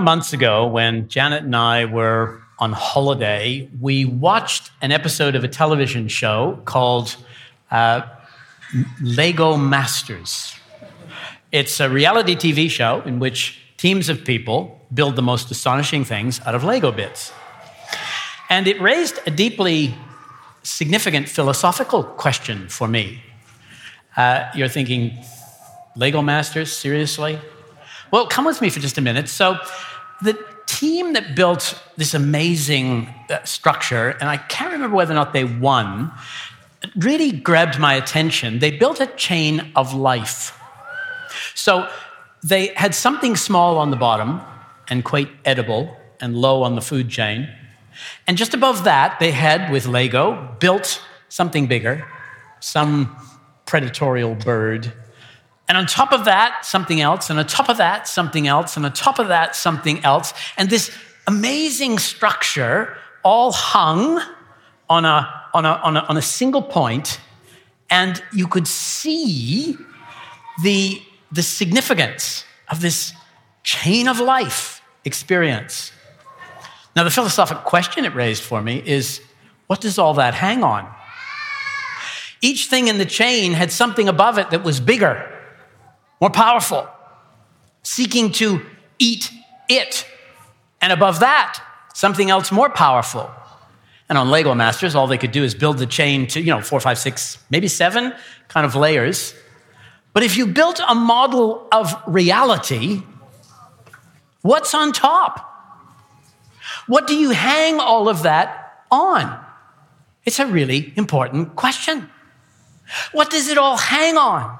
some months ago, when Janet and I were on holiday, we watched an episode of a television show called uh, Lego Masters. It's a reality TV show in which teams of people build the most astonishing things out of Lego bits. And it raised a deeply significant philosophical question for me. Uh, you're thinking, Lego Masters, seriously? Well, come with me for just a minute. So, the team that built this amazing uh, structure, and I can't remember whether or not they won, really grabbed my attention. They built a chain of life. So, they had something small on the bottom and quite edible and low on the food chain. And just above that, they had, with Lego, built something bigger, some predatorial bird and on top of that, something else, and on top of that, something else, and on top of that, something else. And this amazing structure all hung on a, on a, on a, on a single point, and you could see the, the significance of this chain of life experience. Now, the philosophical question it raised for me is what does all that hang on? Each thing in the chain had something above it that was bigger more powerful, seeking to eat it. And above that, something else more powerful. And on Lego Masters, all they could do is build the chain to, you know, four, five, six, maybe seven kind of layers. But if you built a model of reality, what's on top? What do you hang all of that on? It's a really important question. What does it all hang on?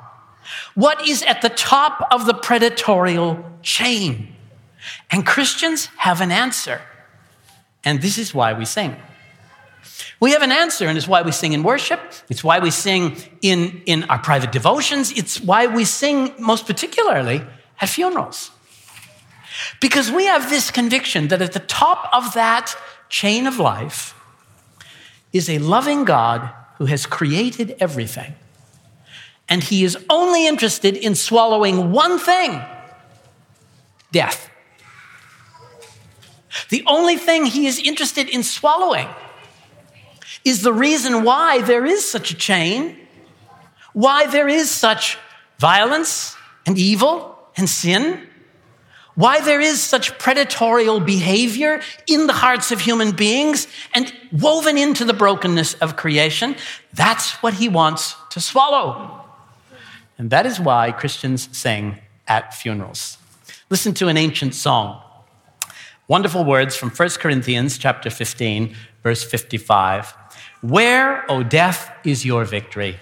What is at the top of the predatorial chain? And Christians have an answer. And this is why we sing. We have an answer, and it's why we sing in worship. It's why we sing in, in our private devotions. It's why we sing most particularly at funerals. Because we have this conviction that at the top of that chain of life is a loving God who has created everything and he is only interested in swallowing one thing death. The only thing he is interested in swallowing is the reason why there is such a chain, why there is such violence and evil and sin, why there is such predatorial behavior in the hearts of human beings and woven into the brokenness of creation. That's what he wants to swallow. And that is why Christians sing at funerals. Listen to an ancient song. Wonderful words from 1 Corinthians chapter 15, verse 55. Where, O death, is your victory?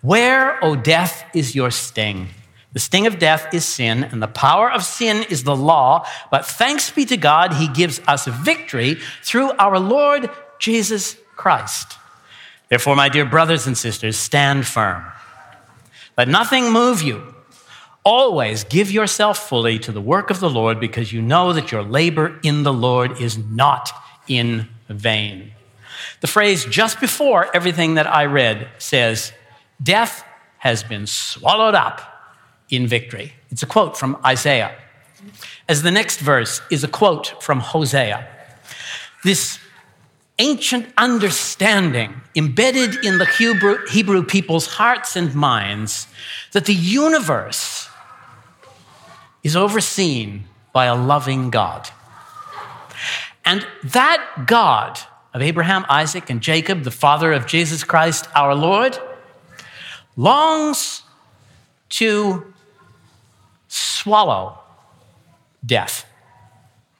Where, O death, is your sting? The sting of death is sin, and the power of sin is the law. But thanks be to God, He gives us victory through our Lord Jesus Christ. Therefore, my dear brothers and sisters, stand firm. Let nothing move you. Always give yourself fully to the work of the Lord because you know that your labor in the Lord is not in vain. The phrase just before everything that I read says, Death has been swallowed up in victory. It's a quote from Isaiah. As the next verse is a quote from Hosea. This ancient understanding embedded in the Hebrew, Hebrew people's hearts and minds that the universe is overseen by a loving God. And that God of Abraham, Isaac, and Jacob, the father of Jesus Christ our Lord, longs to swallow death.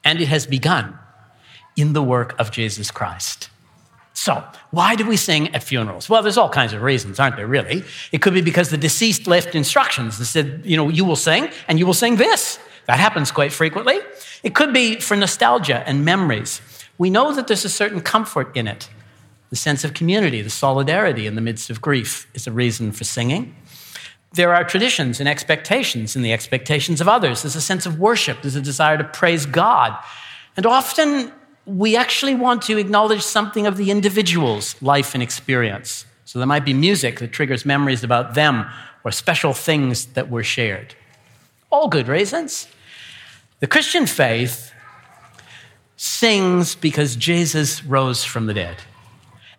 And it has begun in the work of Jesus Christ. So, why do we sing at funerals? Well, there's all kinds of reasons, aren't there, really? It could be because the deceased left instructions and said, you know, you will sing and you will sing this. That happens quite frequently. It could be for nostalgia and memories. We know that there's a certain comfort in it. The sense of community, the solidarity in the midst of grief is a reason for singing. There are traditions and expectations in the expectations of others. There's a sense of worship, there's a desire to praise God. And often we actually want to acknowledge something of the individual's life and experience. So there might be music that triggers memories about them or special things that were shared. All good reasons. The Christian faith sings because Jesus rose from the dead.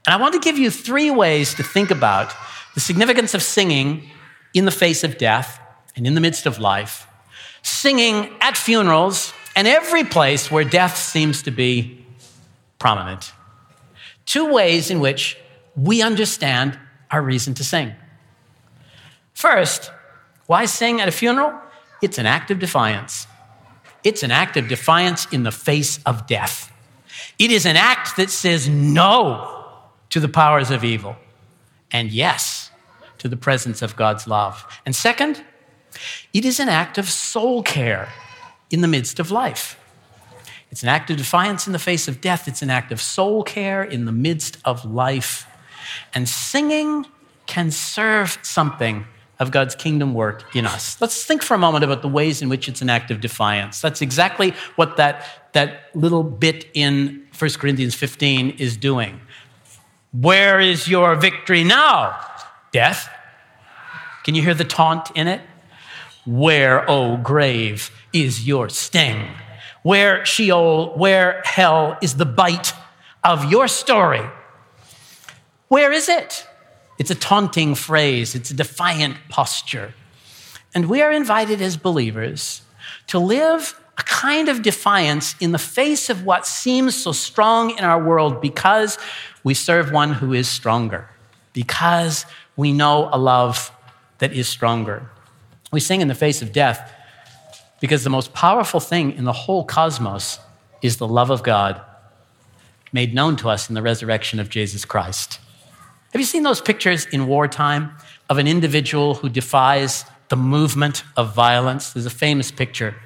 And I want to give you three ways to think about the significance of singing in the face of death and in the midst of life, singing at funerals and every place where death seems to be prominent. Two ways in which we understand our reason to sing. First, why sing at a funeral? It's an act of defiance. It's an act of defiance in the face of death. It is an act that says no to the powers of evil and yes to the presence of God's love. And second, it is an act of soul care in the midst of life. It's an act of defiance in the face of death. It's an act of soul care in the midst of life. And singing can serve something of God's kingdom work in us. Let's think for a moment about the ways in which it's an act of defiance. That's exactly what that, that little bit in 1 Corinthians 15 is doing. Where is your victory now? Death. Can you hear the taunt in it? Where, O oh grave, is your sting? Where Sheol, where hell is the bite of your story? Where is it? It's a taunting phrase, it's a defiant posture. And we are invited as believers to live a kind of defiance in the face of what seems so strong in our world because we serve one who is stronger, because we know a love that is stronger. We sing in the face of death because the most powerful thing in the whole cosmos is the love of God made known to us in the resurrection of Jesus Christ. Have you seen those pictures in wartime of an individual who defies the movement of violence? There's a famous picture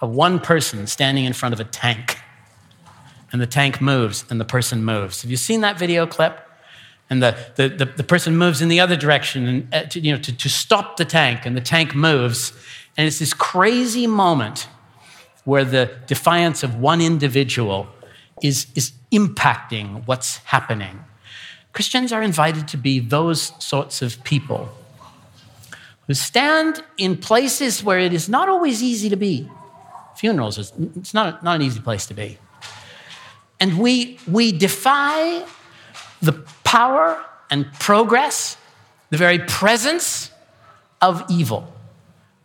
of one person standing in front of a tank, and the tank moves and the person moves. Have you seen that video clip? And the, the, the, the person moves in the other direction and, uh, to, you know, to, to stop the tank, and the tank moves. And it's this crazy moment where the defiance of one individual is, is impacting what's happening. Christians are invited to be those sorts of people who stand in places where it is not always easy to be. Funerals, is, it's not, not an easy place to be. And we, we defy the power and progress, the very presence of evil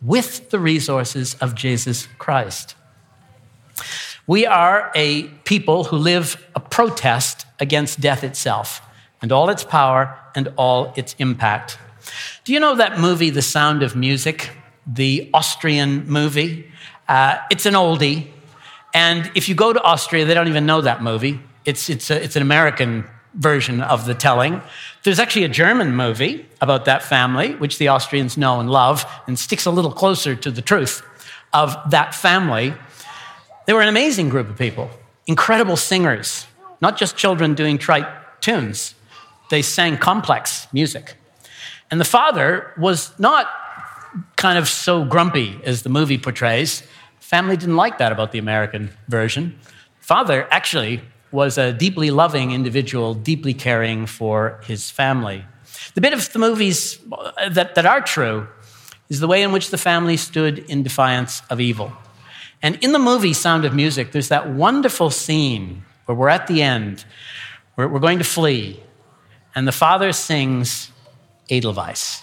with the resources of Jesus Christ. We are a people who live a protest against death itself and all its power and all its impact. Do you know that movie, The Sound of Music, the Austrian movie? Uh, it's an oldie. And if you go to Austria, they don't even know that movie. It's, it's, a, it's an American version of the telling. There's actually a German movie about that family, which the Austrians know and love, and sticks a little closer to the truth of that family. They were an amazing group of people, incredible singers, not just children doing trite tunes they sang complex music. And the father was not kind of so grumpy as the movie portrays. Family didn't like that about the American version. Father actually was a deeply loving individual, deeply caring for his family. The bit of the movies uh, that, that are true is the way in which the family stood in defiance of evil. And in the movie Sound of Music, there's that wonderful scene where we're at the end, where we're going to flee, and the father sings Edelweiss.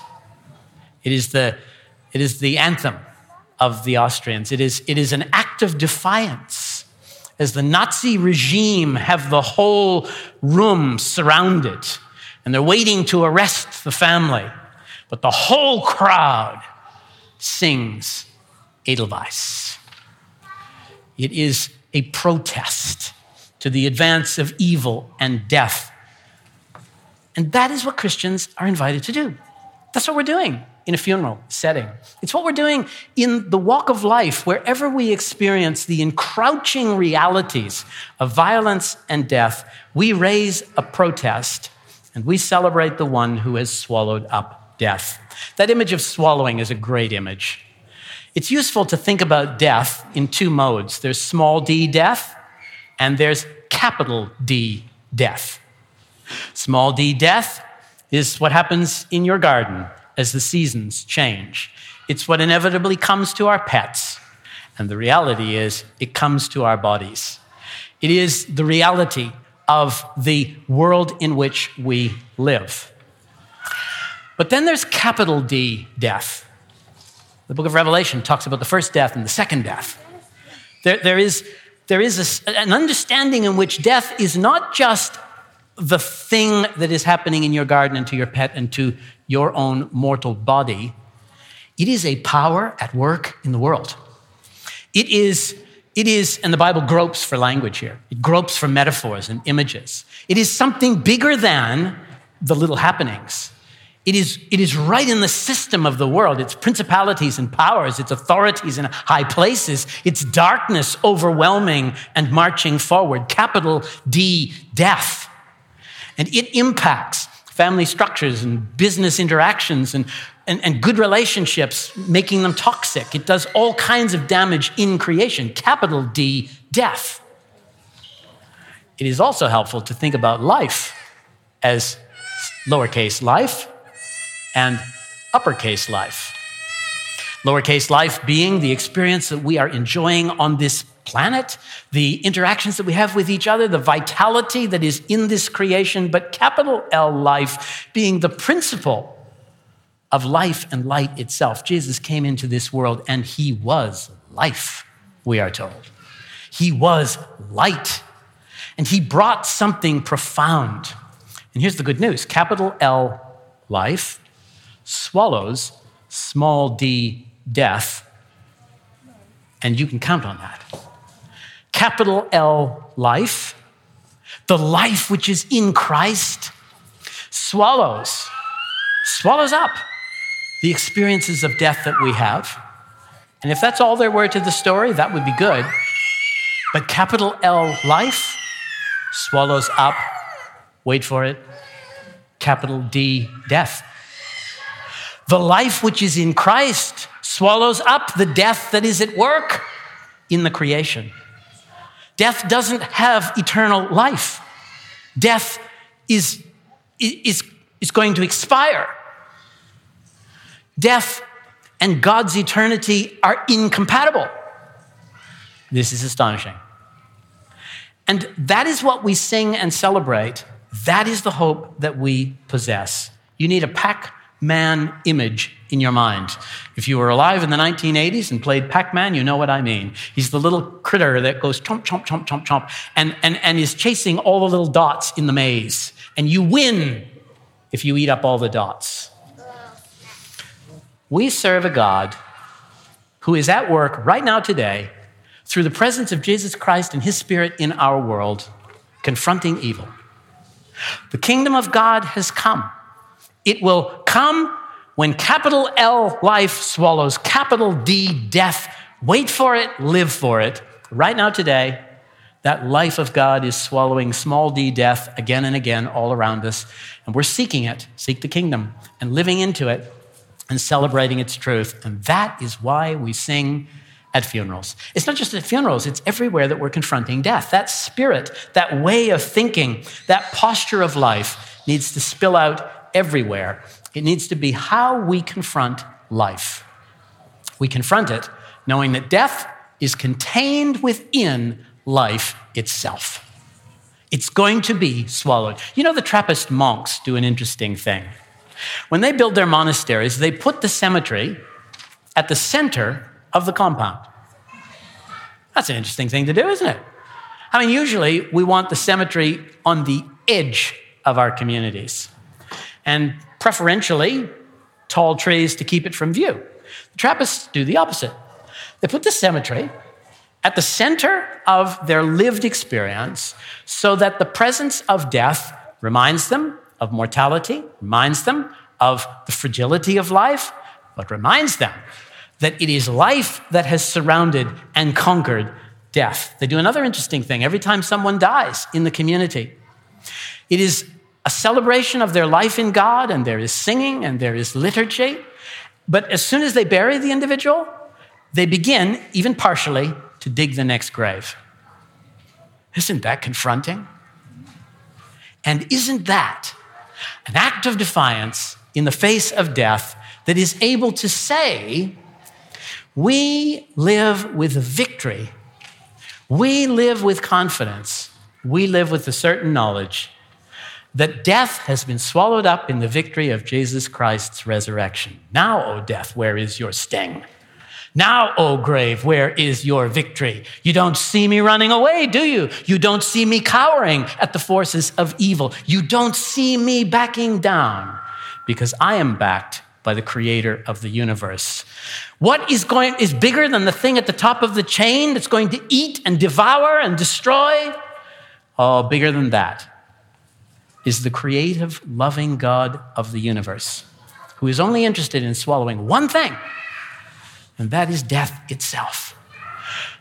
It is the, it is the anthem of the Austrians. It is, it is an act of defiance as the Nazi regime have the whole room surrounded and they're waiting to arrest the family. But the whole crowd sings Edelweiss. It is a protest to the advance of evil and death and that is what Christians are invited to do. That's what we're doing in a funeral setting. It's what we're doing in the walk of life, wherever we experience the encroaching realities of violence and death. We raise a protest and we celebrate the one who has swallowed up death. That image of swallowing is a great image. It's useful to think about death in two modes there's small d death, and there's capital D death. Small d death is what happens in your garden as the seasons change. It's what inevitably comes to our pets And the reality is, it comes to our bodies. It is the reality of the world in which we live. But then there's capital D death. The book of Revelation talks about the first death and the second death. There, there is, there is a, an understanding in which death is not just the thing that is happening in your garden and to your pet and to your own mortal body, it is a power at work in the world. It is, it is, and the Bible gropes for language here, it gropes for metaphors and images. It is something bigger than the little happenings. It is, it is right in the system of the world. It's principalities and powers, it's authorities in high places, it's darkness overwhelming and marching forward. Capital D, death. And it impacts family structures and business interactions and and, and good relationships, making them toxic. It does all kinds of damage in creation, capital D, death. It is also helpful to think about life as lowercase life and uppercase life. Lowercase life being the experience that we are enjoying on this planet, the interactions that we have with each other, the vitality that is in this creation, but capital L life being the principle of life and light itself. Jesus came into this world and he was life, we are told. He was light. And he brought something profound. And here's the good news capital L, life, swallows small d, death. And you can count on that. Capital L, life, the life which is in Christ, swallows, swallows up the experiences of death that we have. And if that's all there were to the story, that would be good. But capital L life swallows up, wait for it, capital D death. The life which is in Christ swallows up the death that is at work in the creation. Death doesn't have eternal life. Death is, is, is going to expire. Death and God's eternity are incompatible. This is astonishing. And that is what we sing and celebrate. That is the hope that we possess. You need a Pac Man image in your mind. If you were alive in the 1980s and played Pac Man, you know what I mean. He's the little critter that goes chomp, chomp, chomp, chomp, chomp, and, and, and is chasing all the little dots in the maze. And you win if you eat up all the dots. We serve a God who is at work right now today through the presence of Jesus Christ and his Spirit in our world, confronting evil. The kingdom of God has come. It will come when capital L life swallows capital D death. Wait for it, live for it. Right now, today, that life of God is swallowing small d death again and again all around us. And we're seeking it, seek the kingdom, and living into it and celebrating its truth. And that is why we sing at funerals. It's not just at funerals, it's everywhere that we're confronting death. That spirit, that way of thinking, that posture of life needs to spill out everywhere. It needs to be how we confront life. We confront it knowing that death is contained within life itself. It's going to be swallowed. You know, the Trappist monks do an interesting thing. When they build their monasteries, they put the cemetery at the center of the compound. That's an interesting thing to do, isn't it? I mean, usually we want the cemetery on the edge of our communities, and preferentially tall trees to keep it from view. The Trappists do the opposite. They put the cemetery at the center of their lived experience so that the presence of death reminds them of mortality, reminds them of the fragility of life, but reminds them that it is life that has surrounded and conquered death. They do another interesting thing every time someone dies in the community. It is a celebration of their life in God, and there is singing and there is liturgy. But as soon as they bury the individual, they begin, even partially, to dig the next grave. Isn't that confronting? And isn't that an act of defiance in the face of death that is able to say, We live with victory. We live with confidence. We live with the certain knowledge that death has been swallowed up in the victory of Jesus Christ's resurrection. Now, O death, where is your sting? Now, O grave, where is your victory? You don't see me running away, do you? You don't see me cowering at the forces of evil. You don't see me backing down because I am backed by the creator of the universe. What is going is bigger than the thing at the top of the chain that's going to eat and devour and destroy? Oh, bigger than that is the creative, loving God of the universe, who is only interested in swallowing one thing, and that is death itself.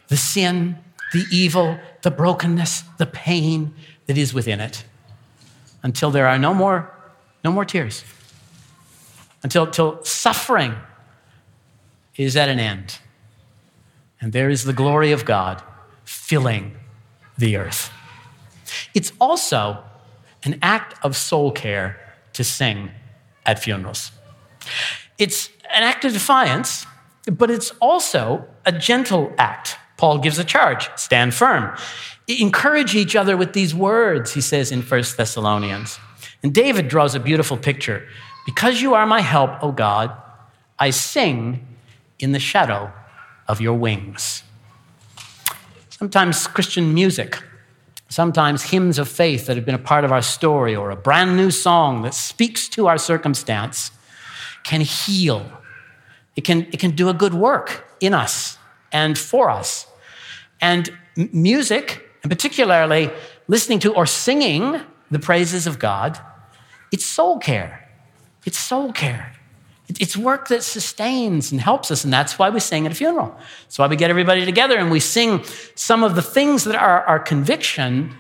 The sin, the evil, the brokenness, the pain that is within it, until there are no more, no more tears, until, until suffering is at an end. And there is the glory of God filling the earth. It's also an act of soul care to sing at funerals. It's an act of defiance, but it's also a gentle act. Paul gives a charge stand firm. Encourage each other with these words, he says in 1 Thessalonians. And David draws a beautiful picture. Because you are my help, O God, I sing in the shadow of your wings. Sometimes Christian music sometimes hymns of faith that have been a part of our story or a brand new song that speaks to our circumstance can heal. It can, it can do a good work in us and for us. And music, and particularly listening to or singing the praises of God, it's soul care. It's soul care. It's work that sustains and helps us, and that's why we sing at a funeral. That's why we get everybody together and we sing some of the things that are our conviction,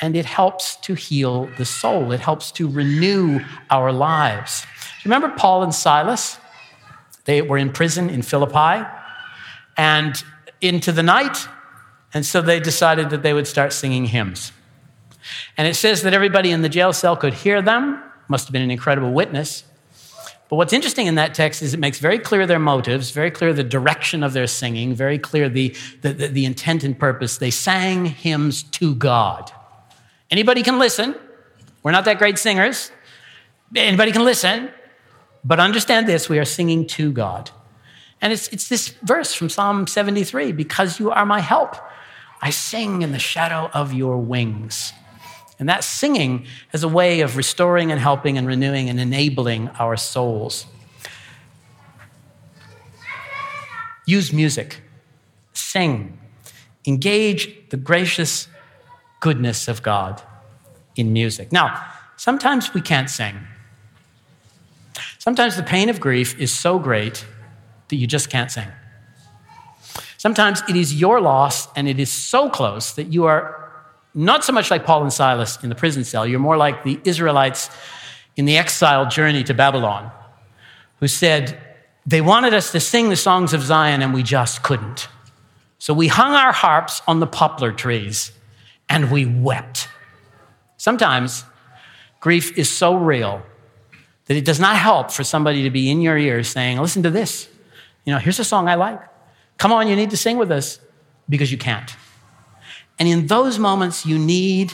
and it helps to heal the soul. It helps to renew our lives. Remember Paul and Silas? They were in prison in Philippi and into the night, and so they decided that they would start singing hymns. And it says that everybody in the jail cell could hear them, must have been an incredible witness. But what's interesting in that text is it makes very clear their motives, very clear the direction of their singing, very clear the, the, the, the intent and purpose. They sang hymns to God. Anybody can listen. We're not that great singers. Anybody can listen. But understand this we are singing to God. And it's, it's this verse from Psalm 73 because you are my help. I sing in the shadow of your wings. And that singing is a way of restoring and helping and renewing and enabling our souls. Use music, sing, engage the gracious goodness of God in music. Now, sometimes we can't sing. Sometimes the pain of grief is so great that you just can't sing. Sometimes it is your loss and it is so close that you are not so much like Paul and Silas in the prison cell, you're more like the Israelites in the exile journey to Babylon, who said, They wanted us to sing the songs of Zion and we just couldn't. So we hung our harps on the poplar trees and we wept. Sometimes grief is so real that it does not help for somebody to be in your ear saying, Listen to this. You know, here's a song I like. Come on, you need to sing with us because you can't. And in those moments, you need,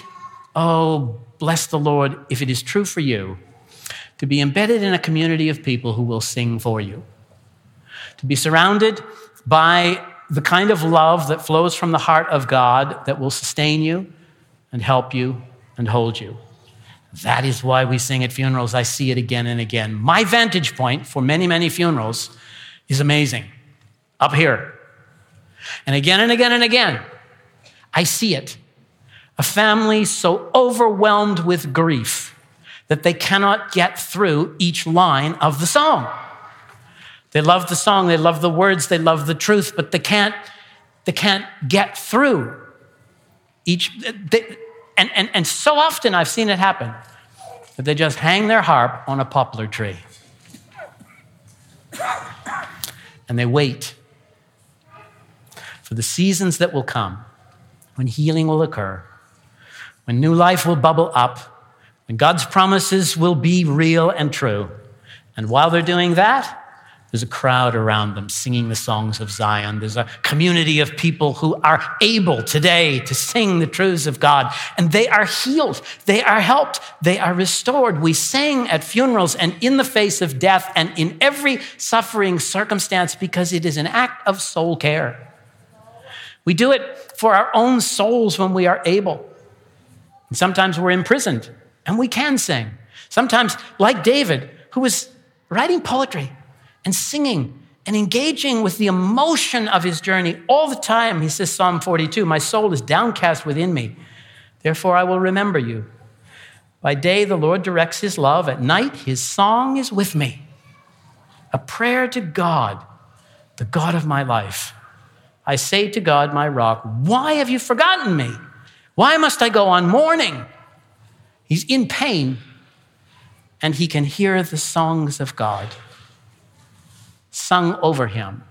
oh, bless the Lord, if it is true for you, to be embedded in a community of people who will sing for you, to be surrounded by the kind of love that flows from the heart of God that will sustain you and help you and hold you. That is why we sing at funerals. I see it again and again. My vantage point for many, many funerals is amazing. Up here. And again and again and again, I see it. A family so overwhelmed with grief that they cannot get through each line of the song. They love the song, they love the words, they love the truth, but they can't, they can't get through each. They, and, and, and so often I've seen it happen that they just hang their harp on a poplar tree and they wait for the seasons that will come when healing will occur, when new life will bubble up, when God's promises will be real and true. And while they're doing that, There's a crowd around them singing the songs of Zion. There's a community of people who are able today to sing the truths of God, and they are healed. They are helped. They are restored. We sing at funerals and in the face of death and in every suffering circumstance because it is an act of soul care. We do it for our own souls when we are able. And sometimes we're imprisoned and we can sing. Sometimes, like David, who was writing poetry and singing and engaging with the emotion of his journey all the time. He says, Psalm 42, My soul is downcast within me. Therefore, I will remember you. By day, the Lord directs his love. At night, his song is with me. A prayer to God, the God of my life. I say to God, my rock, why have you forgotten me? Why must I go on mourning? He's in pain, and he can hear the songs of God sung over him,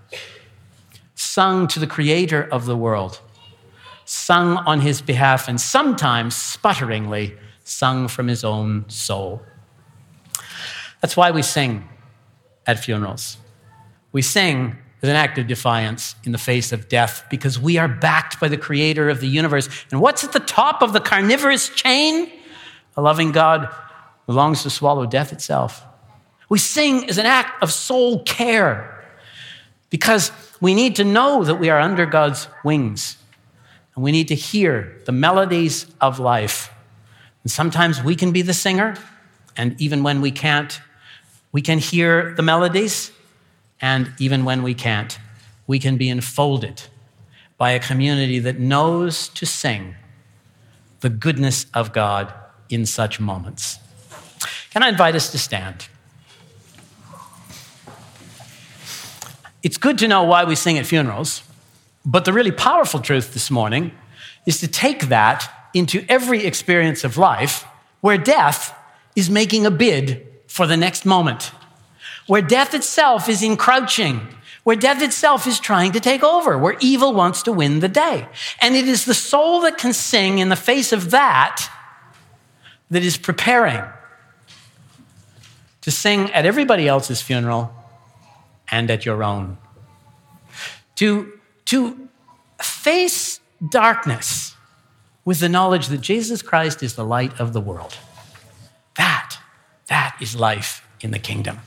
sung to the creator of the world, sung on his behalf, and sometimes sputteringly sung from his own soul. That's why we sing at funerals. We sing as an act of defiance in the face of death because we are backed by the creator of the universe. And what's at the top of the carnivorous chain? A loving God who longs to swallow death itself. We sing as an act of soul care because we need to know that we are under God's wings and we need to hear the melodies of life. And sometimes we can be the singer, and even when we can't, we can hear the melodies, and even when we can't, we can be enfolded by a community that knows to sing the goodness of God in such moments. Can I invite us to stand? It's good to know why we sing at funerals, but the really powerful truth this morning is to take that into every experience of life where death is making a bid for the next moment, where death itself is encroaching, where death itself is trying to take over, where evil wants to win the day. And it is the soul that can sing in the face of that that is preparing to sing at everybody else's funeral and at your own. To, to face darkness with the knowledge that Jesus Christ is the light of the world. That, that is life in the kingdom.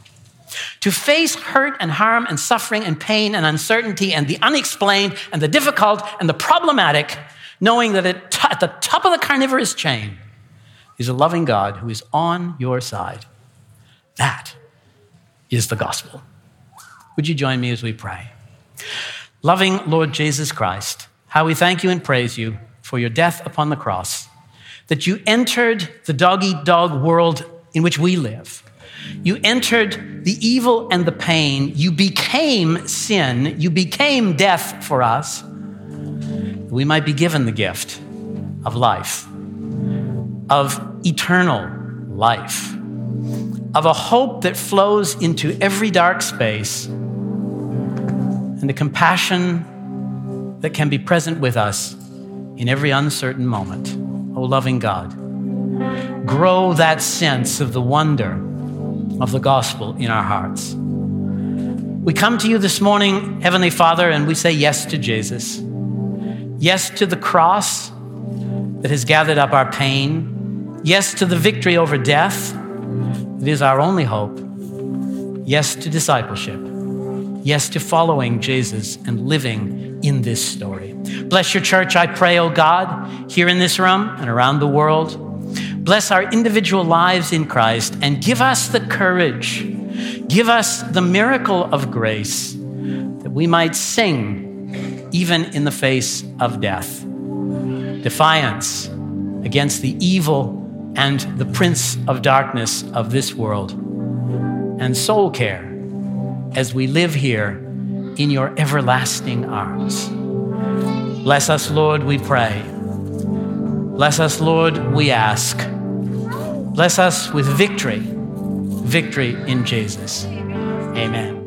To face hurt and harm and suffering and pain and uncertainty and the unexplained and the difficult and the problematic, knowing that at the top of the carnivorous chain is a loving God who is on your side. That is the gospel. Would you join me as we pray? Loving Lord Jesus Christ, how we thank you and praise you for your death upon the cross, that you entered the dog eat dog world in which we live. You entered the evil and the pain. You became sin. You became death for us. We might be given the gift of life, of eternal life, of a hope that flows into every dark space and the compassion that can be present with us in every uncertain moment. Oh, loving God, grow that sense of the wonder of the gospel in our hearts. We come to you this morning, Heavenly Father, and we say yes to Jesus. Yes to the cross that has gathered up our pain. Yes to the victory over death that is our only hope. Yes to discipleship yes to following Jesus and living in this story. Bless your church, I pray, oh God, here in this room and around the world. Bless our individual lives in Christ and give us the courage, give us the miracle of grace that we might sing even in the face of death. Defiance against the evil and the prince of darkness of this world, and soul care as we live here in your everlasting arms. Bless us, Lord, we pray. Bless us, Lord, we ask. Bless us with victory, victory in Jesus. Amen.